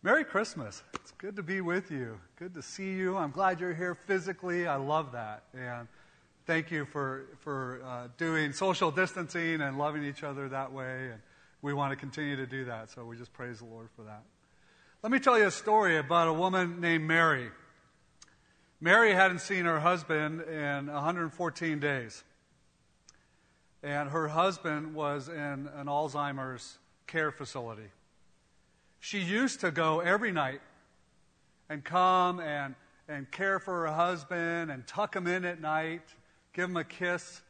Merry Christmas. It's good to be with you. Good to see you. I'm glad you're here physically. I love that. And thank you for, for uh, doing social distancing and loving each other that way. And we want to continue to do that. So we just praise the Lord for that. Let me tell you a story about a woman named Mary. Mary hadn't seen her husband in 114 days. And her husband was in an Alzheimer's care facility. She used to go every night and come and, and care for her husband and tuck him in at night, give him a kiss,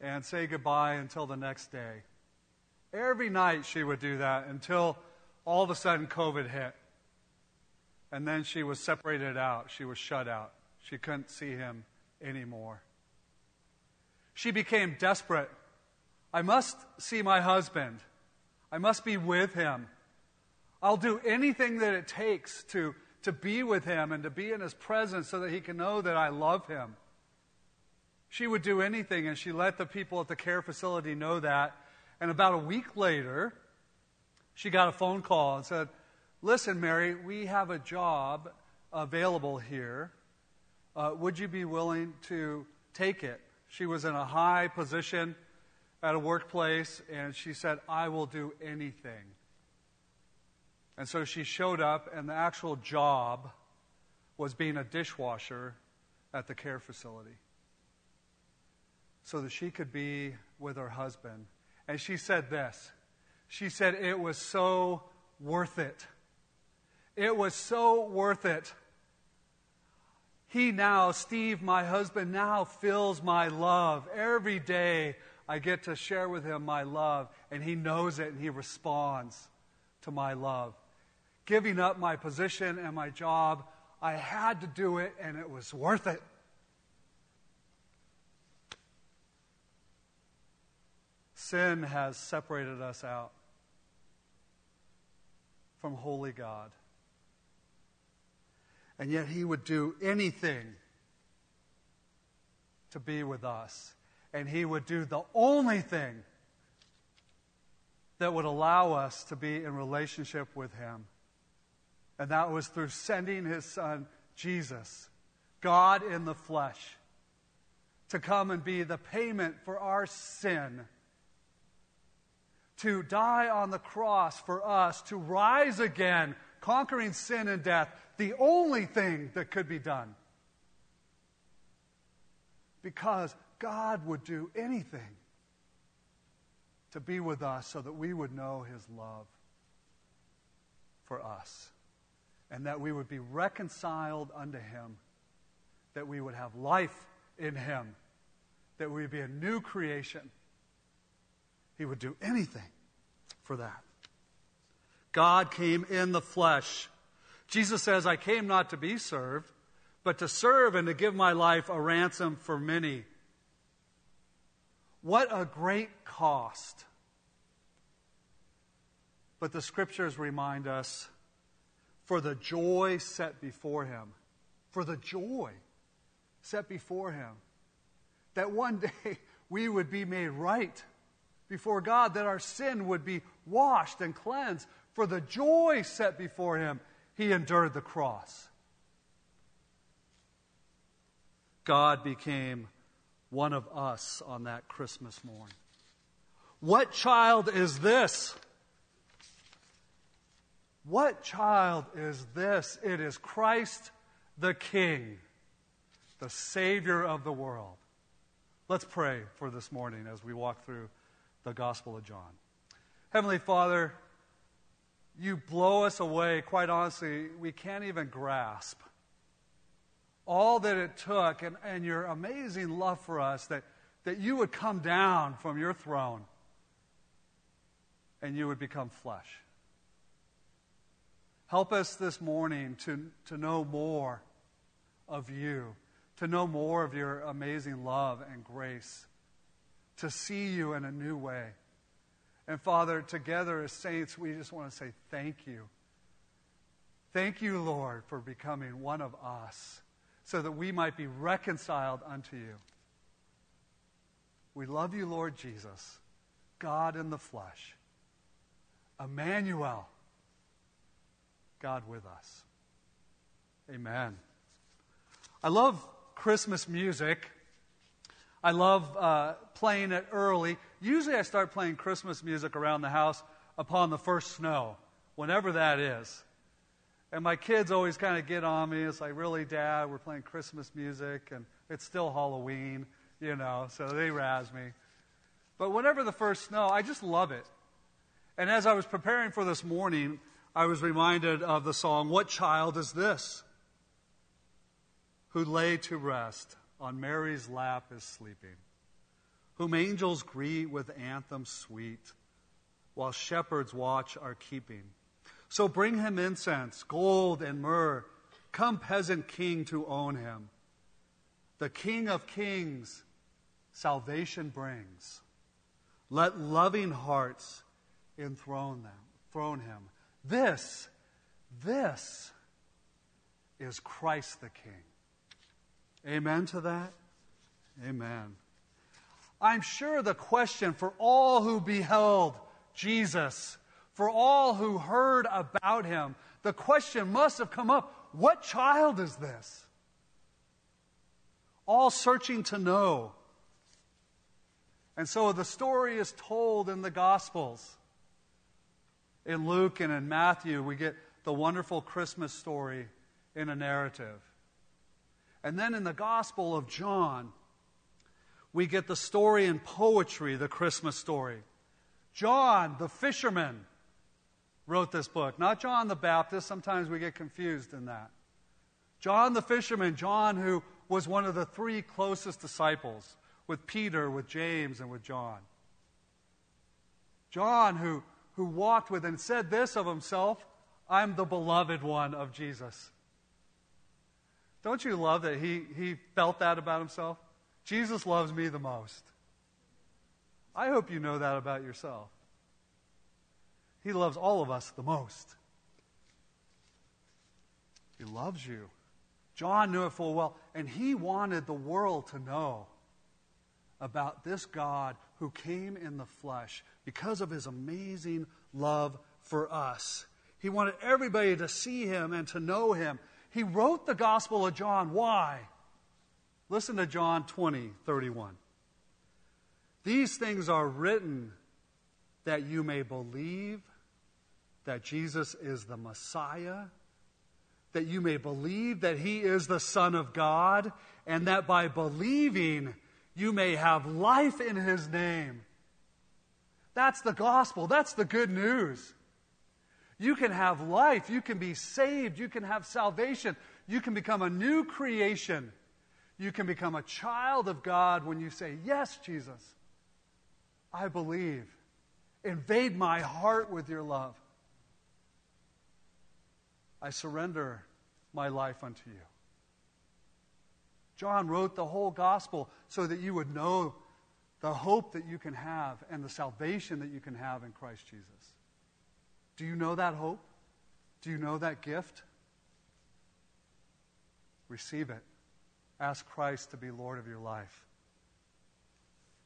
and say goodbye until the next day. Every night she would do that until all of a sudden COVID hit. And then she was separated out. She was shut out. She couldn't see him anymore. She became desperate. I must see my husband. I must be with him. I'll do anything that it takes to, to be with him and to be in his presence so that he can know that I love him. She would do anything, and she let the people at the care facility know that. And about a week later, she got a phone call and said, Listen, Mary, we have a job available here. Uh, would you be willing to take it? She was in a high position at a workplace, and she said, I will do anything. And so she showed up, and the actual job was being a dishwasher at the care facility so that she could be with her husband. And she said this She said, It was so worth it. It was so worth it. He now, Steve, my husband, now fills my love. Every day I get to share with him my love, and he knows it and he responds to my love giving up my position and my job. I had to do it, and it was worth it. Sin has separated us out from holy God. And yet, He would do anything to be with us. And He would do the only thing that would allow us to be in relationship with Him. And that was through sending his son, Jesus, God in the flesh, to come and be the payment for our sin, to die on the cross for us, to rise again, conquering sin and death, the only thing that could be done. Because God would do anything to be with us so that we would know his love for us and that we would be reconciled unto Him, that we would have life in Him, that we would be a new creation. He would do anything for that. God came in the flesh. Jesus says, I came not to be served, but to serve and to give my life a ransom for many. What a great cost. But the scriptures remind us for the joy set before him. For the joy set before him. That one day we would be made right before God, that our sin would be washed and cleansed. For the joy set before him, he endured the cross. God became one of us on that Christmas morn. What child is this? What child is this? It is Christ the King, the Savior of the world. Let's pray for this morning as we walk through the Gospel of John. Heavenly Father, you blow us away. Quite honestly, we can't even grasp all that it took and, and your amazing love for us that, that you would come down from your throne and you would become flesh. Help us this morning to, to know more of you, to know more of your amazing love and grace, to see you in a new way. And Father, together as saints, we just want to say thank you. Thank you, Lord, for becoming one of us so that we might be reconciled unto you. We love you, Lord Jesus, God in the flesh, Emmanuel God with us. Amen. I love Christmas music. I love uh, playing it early. Usually, I start playing Christmas music around the house upon the first snow, whenever that is. And my kids always kind of get on me. It's like, really, Dad, we're playing Christmas music, and it's still Halloween, you know, so they razz me. But whenever the first snow, I just love it. And as I was preparing for this morning, I was reminded of the song, What Child is This? Who lay to rest on Mary's lap is sleeping, whom angels greet with anthems sweet, while shepherds watch are keeping. So bring him incense, gold, and myrrh. Come, peasant king, to own him. The King of kings, salvation brings. Let loving hearts enthrone them, throne him. This, this is Christ the King. Amen to that? Amen. I'm sure the question for all who beheld Jesus, for all who heard about him, the question must have come up what child is this? All searching to know. And so the story is told in the Gospels. In Luke and in Matthew, we get the wonderful Christmas story in a narrative. And then in the Gospel of John, we get the story in poetry, the Christmas story. John, the fisherman, wrote this book. Not John the Baptist. Sometimes we get confused in that. John the fisherman, John who was one of the three closest disciples with Peter, with James, and with John. John who, who walked with and said this of himself I'm the beloved one of Jesus. Don't you love that he, he felt that about himself? Jesus loves me the most. I hope you know that about yourself. He loves all of us the most. He loves you. John knew it full well, and he wanted the world to know about this God who came in the flesh because of his amazing love for us. He wanted everybody to see him and to know him he wrote the Gospel of John. Why? Listen to John 20, 31. These things are written that you may believe that Jesus is the Messiah, that you may believe that he is the Son of God, and that by believing you may have life in his name. That's the gospel. That's the good news. You can have life. You can be saved. You can have salvation. You can become a new creation. You can become a child of God when you say, Yes, Jesus, I believe. Invade my heart with your love. I surrender my life unto you. John wrote the whole gospel so that you would know the hope that you can have and the salvation that you can have in Christ Jesus. Do you know that hope? Do you know that gift? Receive it. Ask Christ to be Lord of your life.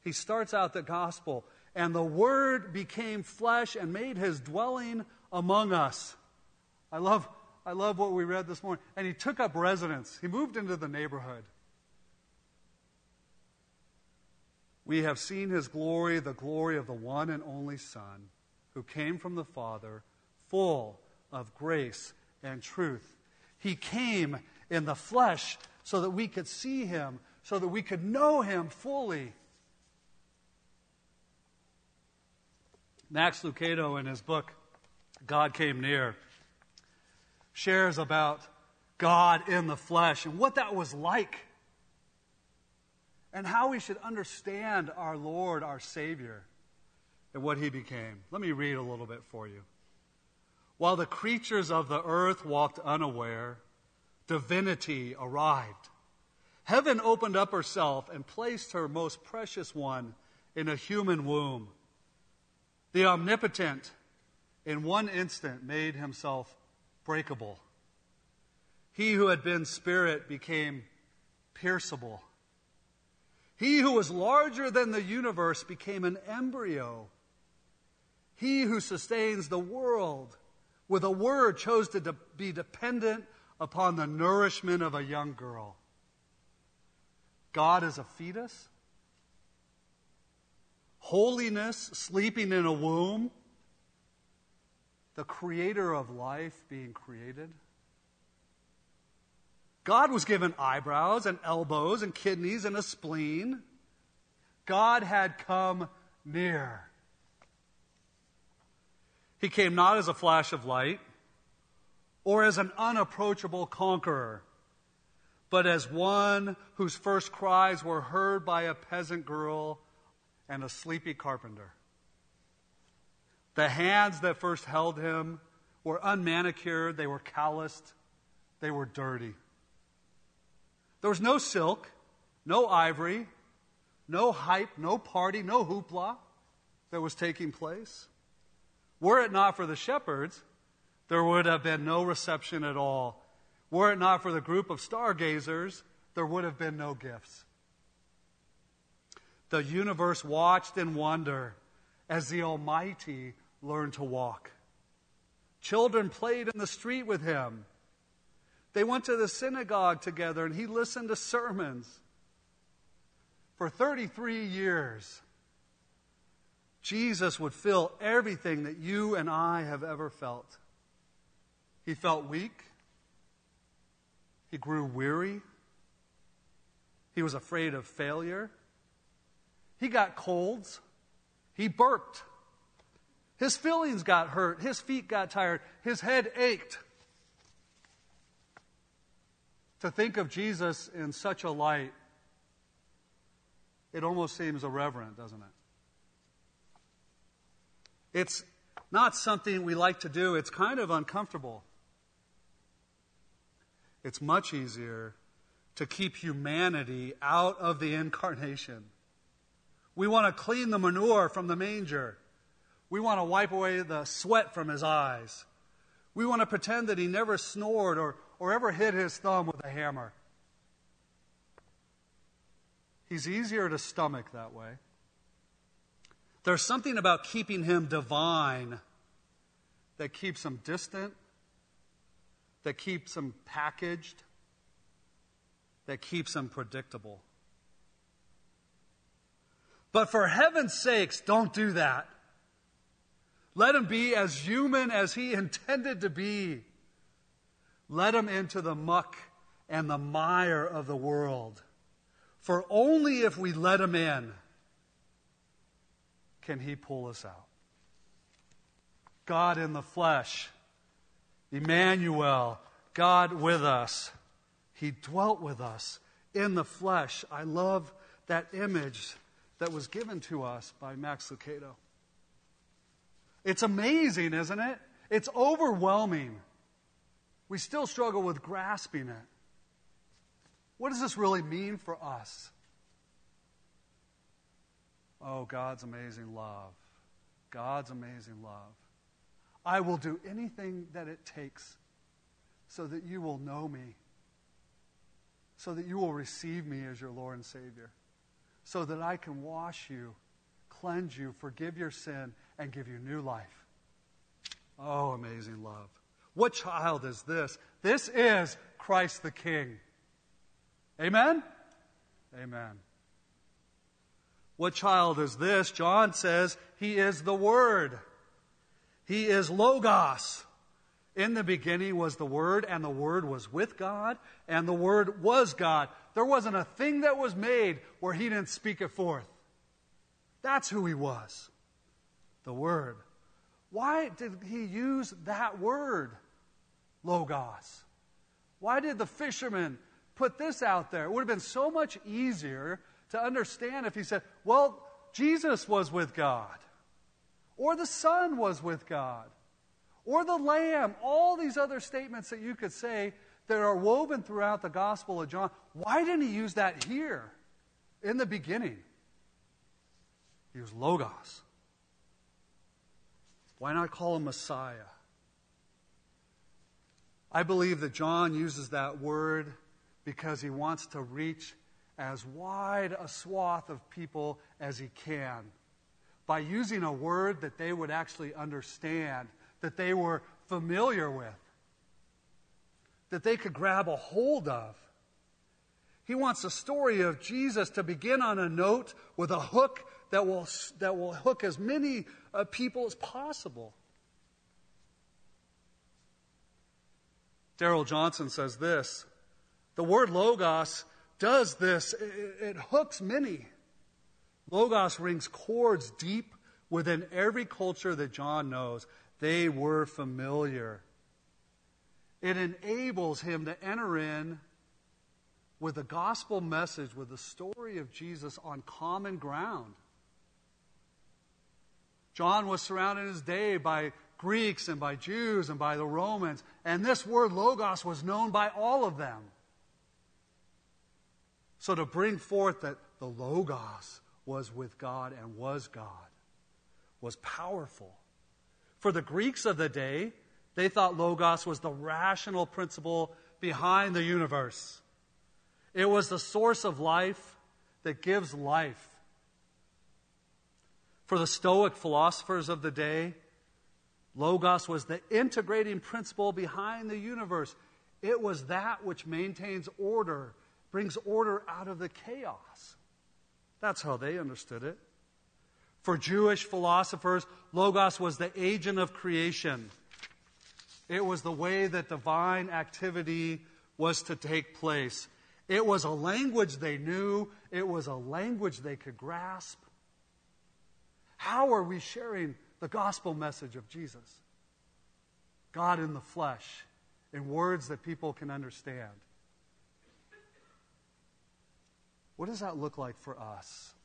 He starts out the gospel, and the Word became flesh and made his dwelling among us. I love, I love what we read this morning. And he took up residence, he moved into the neighborhood. We have seen his glory, the glory of the one and only Son who came from the Father, full of grace and truth. He came in the flesh so that we could see him, so that we could know him fully. Max Lucado, in his book, God Came Near, shares about God in the flesh and what that was like, and how we should understand our Lord, our Savior and what he became. Let me read a little bit for you. While the creatures of the earth walked unaware, divinity arrived. Heaven opened up herself and placed her most precious one in a human womb. The omnipotent, in one instant, made himself breakable. He who had been spirit became pierceable. He who was larger than the universe became an embryo he who sustains the world with a word, chose to de- be dependent upon the nourishment of a young girl. God is a fetus. Holiness sleeping in a womb. The creator of life being created. God was given eyebrows and elbows and kidneys and a spleen. God had come near. He came not as a flash of light or as an unapproachable conqueror, but as one whose first cries were heard by a peasant girl and a sleepy carpenter. The hands that first held him were unmanicured, they were calloused, they were dirty. There was no silk, no ivory, no hype, no party, no hoopla that was taking place. Were it not for the shepherds, there would have been no reception at all. Were it not for the group of stargazers, there would have been no gifts. The universe watched in wonder as the Almighty learned to walk. Children played in the street with him. They went to the synagogue together and he listened to sermons. For 33 years, Jesus would fill everything that you and I have ever felt. He felt weak. He grew weary. He was afraid of failure. He got colds. He burped. His feelings got hurt. His feet got tired. His head ached. To think of Jesus in such a light, it almost seems irreverent, doesn't it? It's not something we like to do, it's kind of uncomfortable. It's much easier to keep humanity out of the incarnation. We want to clean the manure from the manger. We want to wipe away the sweat from his eyes. We want to pretend that he never snored or, or ever hit his thumb with a hammer. He's easier to stomach that way. There's something about keeping him divine that keeps him distant, that keeps him packaged, that keeps him predictable. But for heaven's sakes, don't do that. Let him be as human as he intended to be. Let him into the muck and the mire of the world. For only if we let him in can he pull us out. God in the flesh, Emmanuel, God with us. He dwelt with us in the flesh. I love that image that was given to us by Max Lucado. It's amazing, isn't it? It's overwhelming. We still struggle with grasping it. What does this really mean for us? Oh, God's amazing love. God's amazing love. I will do anything that it takes so that you will know me, so that you will receive me as your Lord and Savior, so that I can wash you, cleanse you, forgive your sin, and give you new life. Oh, amazing love. What child is this? This is Christ the King. Amen? Amen. What child is this? John says he is the Word. He is Logos. In the beginning was the Word, and the Word was with God, and the Word was God. There wasn't a thing that was made where He didn't speak it forth. That's who He was. The Word. Why did He use that word, Logos? Why did the fishermen put this out there? It would have been so much easier to understand if he said, well, Jesus was with God, or the Son was with God, or the Lamb, all these other statements that you could say that are woven throughout the Gospel of John. Why didn't he use that here in the beginning? He was Logos. Why not call him Messiah? I believe that John uses that word because he wants to reach as wide a swath of people as he can by using a word that they would actually understand, that they were familiar with, that they could grab a hold of. He wants the story of Jesus to begin on a note with a hook that will, that will hook as many uh, people as possible. Daryl Johnson says this The word logos does this, it, it hooks many. Logos rings chords deep within every culture that John knows. They were familiar. It enables him to enter in with the gospel message, with the story of Jesus on common ground. John was surrounded in his day by Greeks and by Jews and by the Romans, and this word logos was known by all of them. So to bring forth that the logos was with God and was God was powerful. For the Greeks of the day, they thought logos was the rational principle behind the universe. It was the source of life that gives life. For the Stoic philosophers of the day, Logos was the integrating principle behind the universe. It was that which maintains order, brings order out of the chaos. That's how they understood it. For Jewish philosophers, Logos was the agent of creation. It was the way that divine activity was to take place. It was a language they knew, it was a language they could grasp. How are we sharing the gospel message of Jesus? God in the flesh, in words that people can understand. What does that look like for us?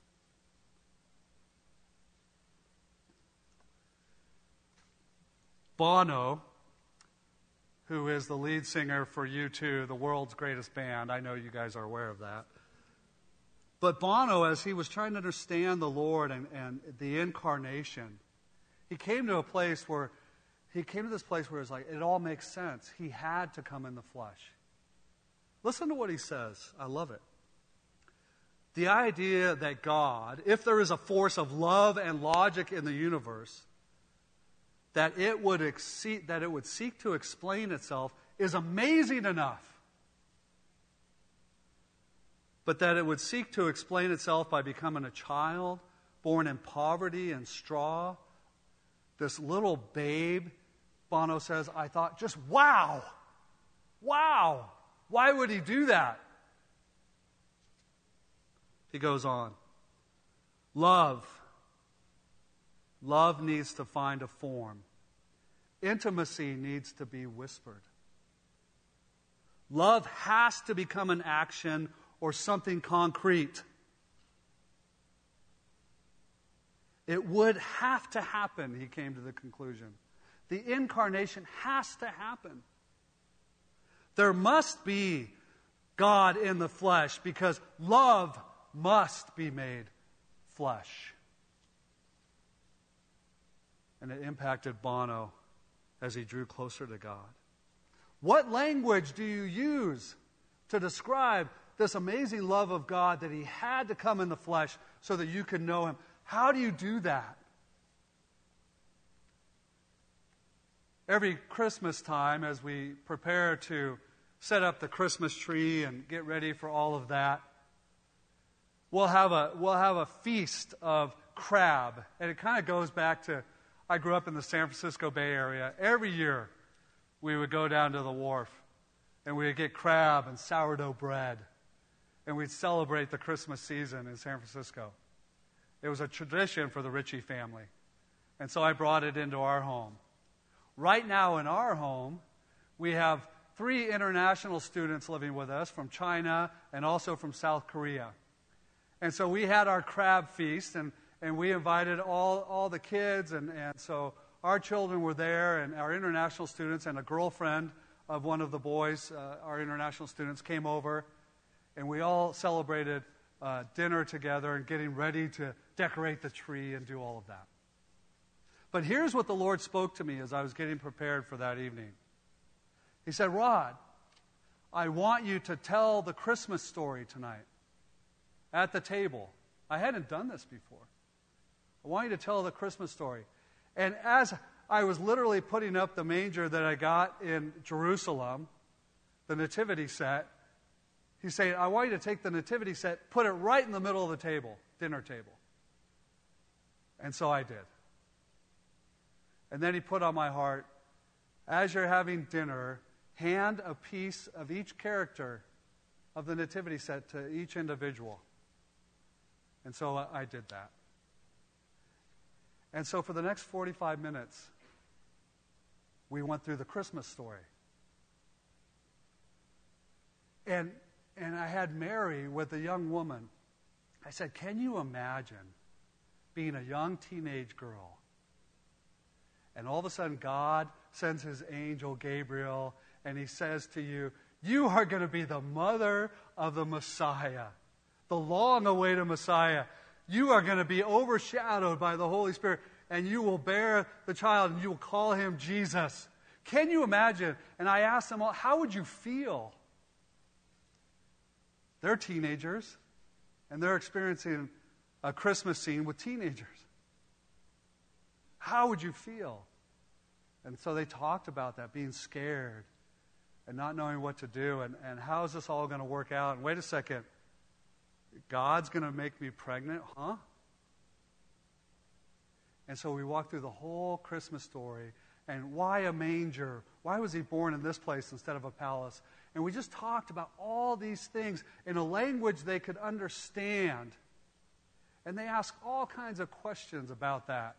Bono, who is the lead singer for U2, the world's greatest band, I know you guys are aware of that. But Bono, as he was trying to understand the Lord and, and the incarnation, he came to a place where he came to this place where it's like it all makes sense. He had to come in the flesh. Listen to what he says. I love it. The idea that God, if there is a force of love and logic in the universe, that it would exceed, that it would seek to explain itself is amazing enough. But that it would seek to explain itself by becoming a child born in poverty and straw this little babe, Bono says, I thought, just wow, wow. Why would he do that? He goes on. Love. Love needs to find a form. Intimacy needs to be whispered. Love has to become an action or something concrete. It would have to happen, he came to the conclusion. The incarnation has to happen. There must be God in the flesh because love must be made flesh. And it impacted Bono as he drew closer to God. What language do you use to describe this amazing love of God that he had to come in the flesh so that you could know him? How do you do that? Every Christmas time, as we prepare to set up the Christmas tree and get ready for all of that, we'll have a, we'll have a feast of crab. And it kind of goes back to I grew up in the San Francisco Bay Area. Every year, we would go down to the wharf and we would get crab and sourdough bread. And we'd celebrate the Christmas season in San Francisco. It was a tradition for the Ritchie family. And so I brought it into our home. Right now in our home, we have three international students living with us from China and also from South Korea. And so we had our crab feast, and, and we invited all, all the kids. And, and so our children were there, and our international students, and a girlfriend of one of the boys, uh, our international students, came over. And we all celebrated uh, dinner together and getting ready to decorate the tree and do all of that. But here's what the Lord spoke to me as I was getting prepared for that evening. He said, Rod, I want you to tell the Christmas story tonight at the table. I hadn't done this before. I want you to tell the Christmas story. And as I was literally putting up the manger that I got in Jerusalem, the nativity set. He's saying, I want you to take the nativity set, put it right in the middle of the table, dinner table. And so I did. And then he put on my heart, as you're having dinner, hand a piece of each character of the nativity set to each individual. And so I did that. And so for the next 45 minutes, we went through the Christmas story. And, and I had Mary with a young woman. I said, Can you imagine being a young teenage girl? And all of a sudden, God sends his angel Gabriel, and he says to you, You are going to be the mother of the Messiah, the long awaited Messiah. You are going to be overshadowed by the Holy Spirit and you will bear the child and you will call him Jesus. Can you imagine? And I asked them all, how would you feel? They're teenagers and they're experiencing a Christmas scene with teenagers. How would you feel? And so they talked about that, being scared and not knowing what to do and, and how is this all going to work out? And wait a second, God's going to make me pregnant? Huh? And so we walked through the whole Christmas story. And why a manger? Why was he born in this place instead of a palace? And we just talked about all these things in a language they could understand. And they asked all kinds of questions about that.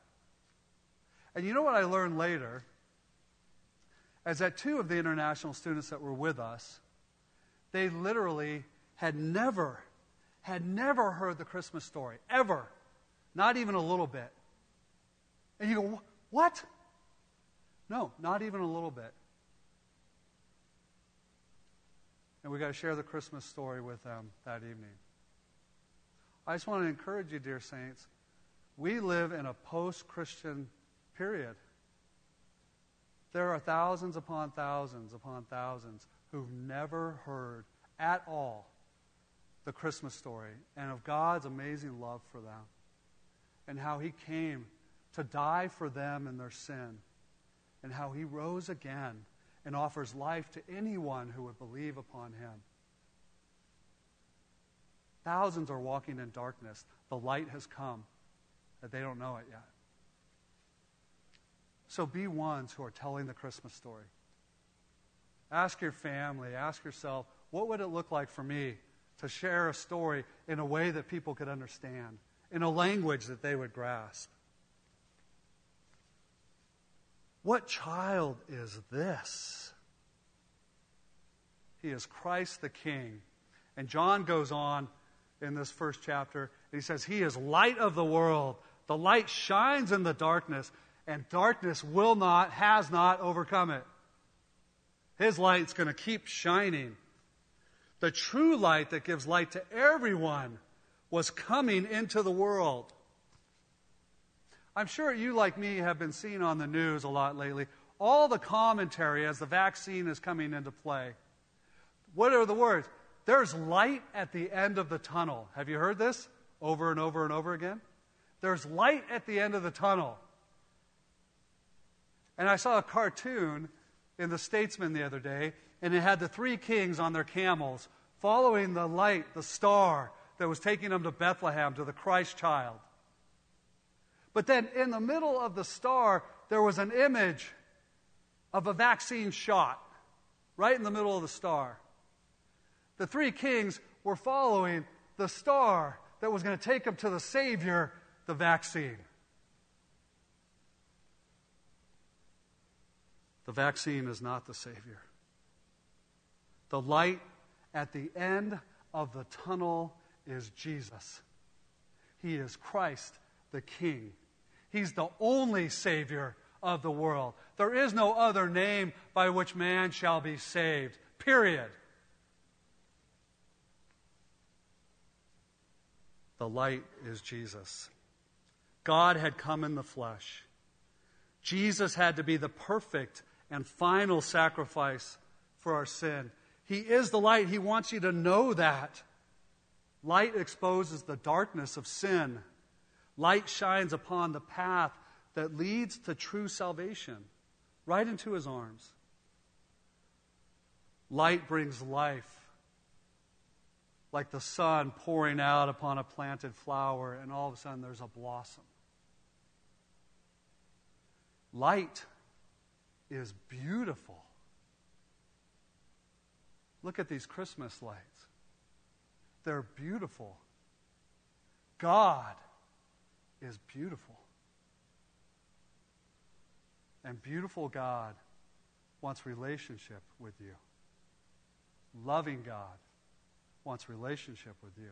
And you know what I learned later? Is that two of the international students that were with us, they literally had never, had never heard the Christmas story, ever. Not even a little bit. And you go, What? No, not even a little bit. And we got to share the Christmas story with them that evening. I just want to encourage you, dear saints. We live in a post Christian period. There are thousands upon thousands upon thousands who've never heard at all the Christmas story and of God's amazing love for them and how He came to die for them and their sin, and how he rose again and offers life to anyone who would believe upon him. Thousands are walking in darkness. The light has come, but they don't know it yet. So be ones who are telling the Christmas story. Ask your family, ask yourself, what would it look like for me to share a story in a way that people could understand, in a language that they would grasp? What child is this? He is Christ the King. And John goes on in this first chapter, and he says, He is light of the world. The light shines in the darkness, and darkness will not, has not overcome it. His light's going to keep shining. The true light that gives light to everyone was coming into the world. I'm sure you, like me, have been seeing on the news a lot lately all the commentary as the vaccine is coming into play. What are the words? There's light at the end of the tunnel. Have you heard this over and over and over again? There's light at the end of the tunnel. And I saw a cartoon in the Statesman the other day, and it had the three kings on their camels following the light, the star that was taking them to Bethlehem, to the Christ child. But then in the middle of the star, there was an image of a vaccine shot right in the middle of the star. The three kings were following the star that was going to take them to the Savior, the vaccine. The vaccine is not the Savior. The light at the end of the tunnel is Jesus. He is Christ the King. He's the only Savior of the world. There is no other name by which man shall be saved. Period. The light is Jesus. God had come in the flesh. Jesus had to be the perfect and final sacrifice for our sin. He is the light. He wants you to know that. Light exposes the darkness of sin Light shines upon the path that leads to true salvation right into his arms. Light brings life, like the sun pouring out upon a planted flower, and all of a sudden there's a blossom. Light is beautiful. Look at these Christmas lights. They're beautiful. God is beautiful. And beautiful God wants relationship with you. Loving God wants relationship with you.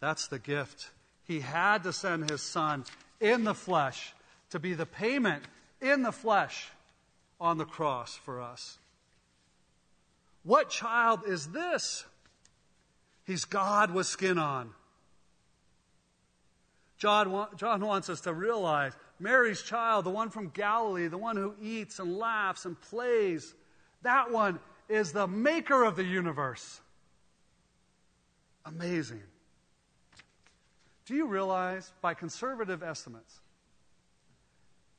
That's the gift. He had to send his son in the flesh to be the payment in the flesh on the cross for us. What child is this? He's God with skin on. John, John wants us to realize Mary's child, the one from Galilee, the one who eats and laughs and plays, that one is the maker of the universe. Amazing. Do you realize, by conservative estimates,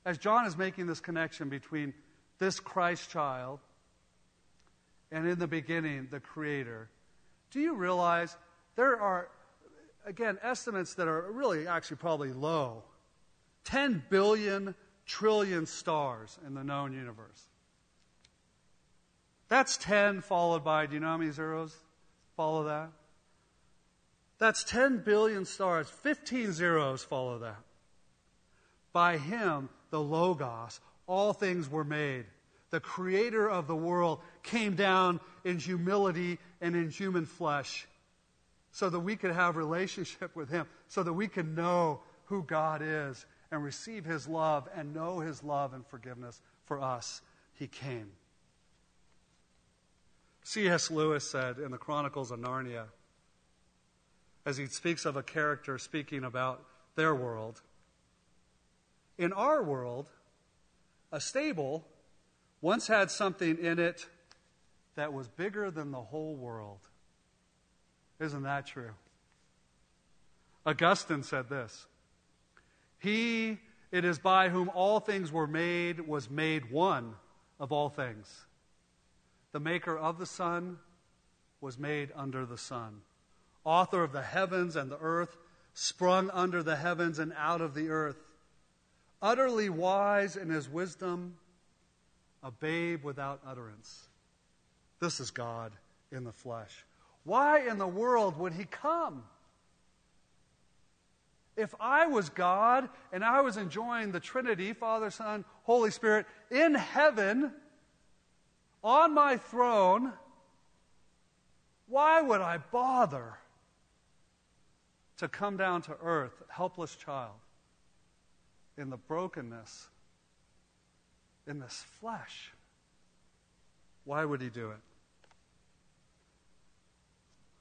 as John is making this connection between this Christ child and in the beginning, the Creator, do you realize there are, again, estimates that are really actually probably low 10 billion trillion stars in the known universe? That's 10 followed by, do you know how many zeros follow that? That's 10 billion stars. 15 zeros follow that. By him, the Logos, all things were made. The creator of the world came down in humility and in human flesh so that we could have relationship with him, so that we can know who God is and receive his love and know his love and forgiveness for us. He came. C.S. Lewis said in the Chronicles of Narnia, as he speaks of a character speaking about their world, in our world, a stable once had something in it that was bigger than the whole world. Isn't that true? Augustine said this He, it is by whom all things were made, was made one of all things the maker of the sun, was made under the sun. Author of the heavens and the earth, sprung under the heavens and out of the earth. Utterly wise in his wisdom, a babe without utterance. This is God in the flesh. Why in the world would he come? If I was God and I was enjoying the Trinity, Father, Son, Holy Spirit, in heaven, on my throne, why would I bother to come down to earth, helpless child, in the brokenness, in this flesh? Why would he do it?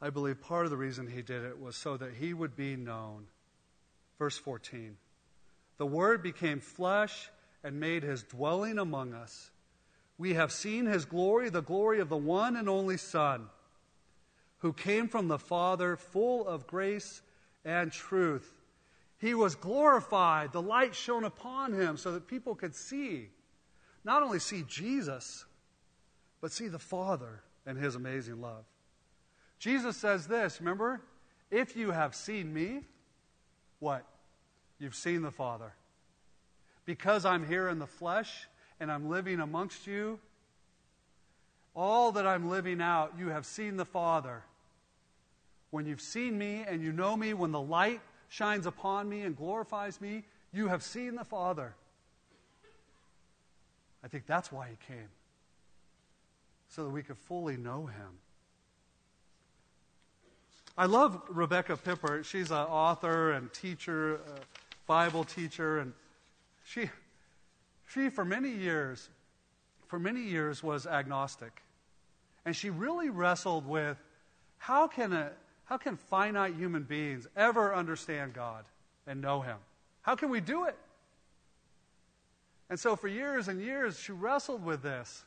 I believe part of the reason he did it was so that he would be known. Verse 14 The Word became flesh and made his dwelling among us. We have seen his glory, the glory of the one and only Son, who came from the Father, full of grace and truth. He was glorified, the light shone upon him so that people could see, not only see Jesus, but see the Father and his amazing love. Jesus says this, remember? If you have seen me, what? You've seen the Father. Because I'm here in the flesh, and I'm living amongst you, all that I'm living out, you have seen the Father. When you've seen me and you know me, when the light shines upon me and glorifies me, you have seen the Father. I think that's why he came, so that we could fully know him. I love Rebecca Pippert. She's an author and teacher, uh, Bible teacher, and she, she, for many years, for many years was agnostic. And she really wrestled with how can, a, how can finite human beings ever understand God and know Him? How can we do it? And so for years and years, she wrestled with this.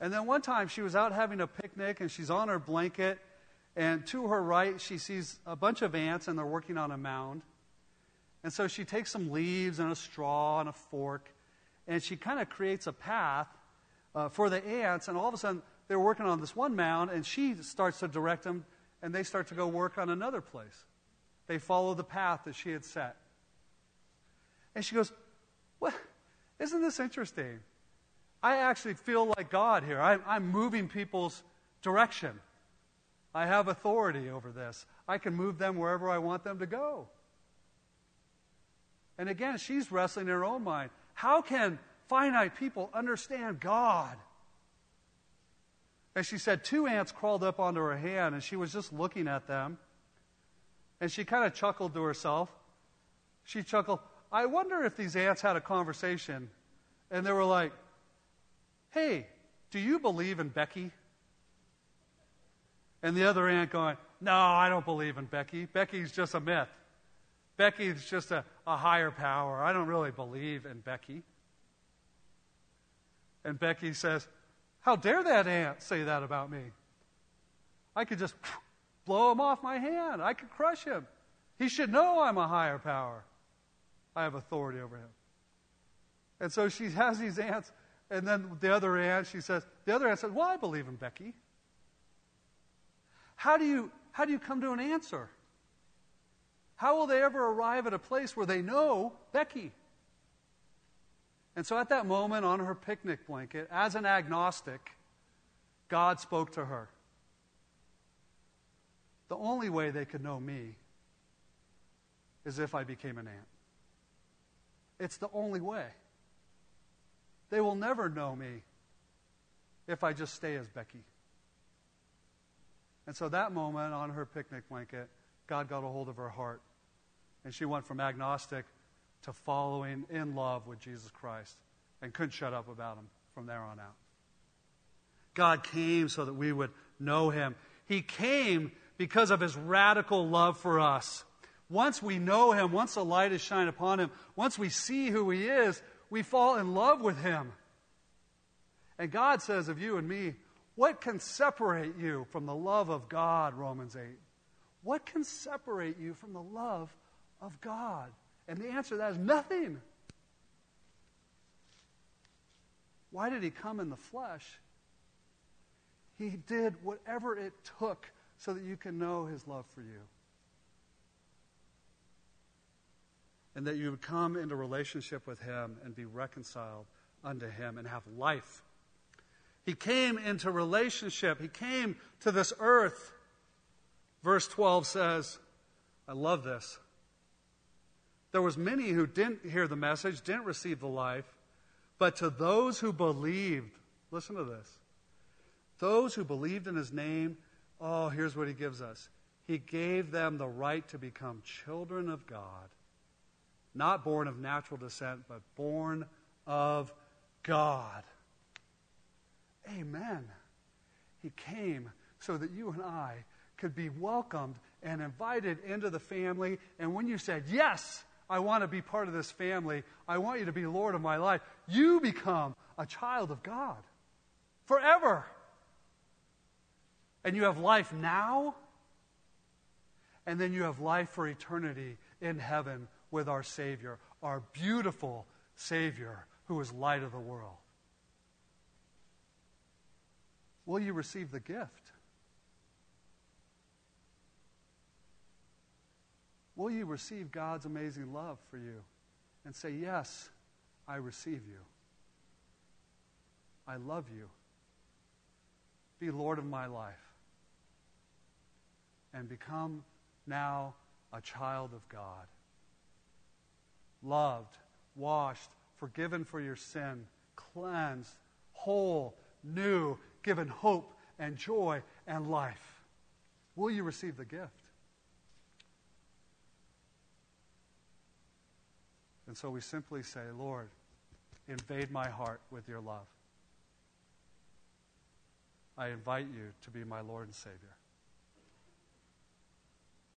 And then one time she was out having a picnic and she's on her blanket, and to her right, she sees a bunch of ants and they're working on a mound. And so she takes some leaves and a straw and a fork, and she kind of creates a path uh, for the ants. And all of a sudden, they're working on this one mound, and she starts to direct them, and they start to go work on another place. They follow the path that she had set. And she goes, What? Isn't this interesting? I actually feel like God here. I'm, I'm moving people's direction. I have authority over this. I can move them wherever I want them to go. And again, she's wrestling in her own mind. How can finite people understand God? And she said two ants crawled up onto her hand, and she was just looking at them. And she kind of chuckled to herself. She chuckled, I wonder if these ants had a conversation. And they were like, Hey, do you believe in Becky? And the other ant going, No, I don't believe in Becky. Becky's just a myth. Becky's just a, a higher power. I don't really believe in Becky. And Becky says, How dare that ant say that about me? I could just blow him off my hand. I could crush him. He should know I'm a higher power. I have authority over him. And so she has these ants, and then the other ant, she says, the other ant says, Well, I believe in Becky. How do you, how do you come to an answer? How will they ever arrive at a place where they know Becky? And so at that moment on her picnic blanket, as an agnostic, God spoke to her. The only way they could know me is if I became an ant. It's the only way. They will never know me if I just stay as Becky. And so that moment on her picnic blanket, God got a hold of her heart. And she went from agnostic to following in love with Jesus Christ and couldn't shut up about him from there on out. God came so that we would know him. He came because of his radical love for us. Once we know him, once the light is shined upon him, once we see who he is, we fall in love with him. And God says of you and me, what can separate you from the love of God, Romans 8? What can separate you from the love of God? And the answer to that is nothing. Why did he come in the flesh? He did whatever it took so that you can know his love for you. And that you would come into relationship with him and be reconciled unto him and have life. He came into relationship. He came to this earth. Verse 12 says, I love this. There was many who didn't hear the message, didn't receive the life, but to those who believed, listen to this. Those who believed in his name, oh, here's what he gives us. He gave them the right to become children of God. Not born of natural descent, but born of God. Amen. He came so that you and I could be welcomed and invited into the family. And when you said, Yes, I want to be part of this family, I want you to be Lord of my life, you become a child of God forever. And you have life now, and then you have life for eternity in heaven with our Savior, our beautiful Savior who is light of the world. Will you receive the gift? Will you receive God's amazing love for you and say, Yes, I receive you? I love you. Be Lord of my life. And become now a child of God. Loved, washed, forgiven for your sin, cleansed, whole, new, given hope and joy and life. Will you receive the gift? And so we simply say, Lord, invade my heart with your love. I invite you to be my Lord and Savior.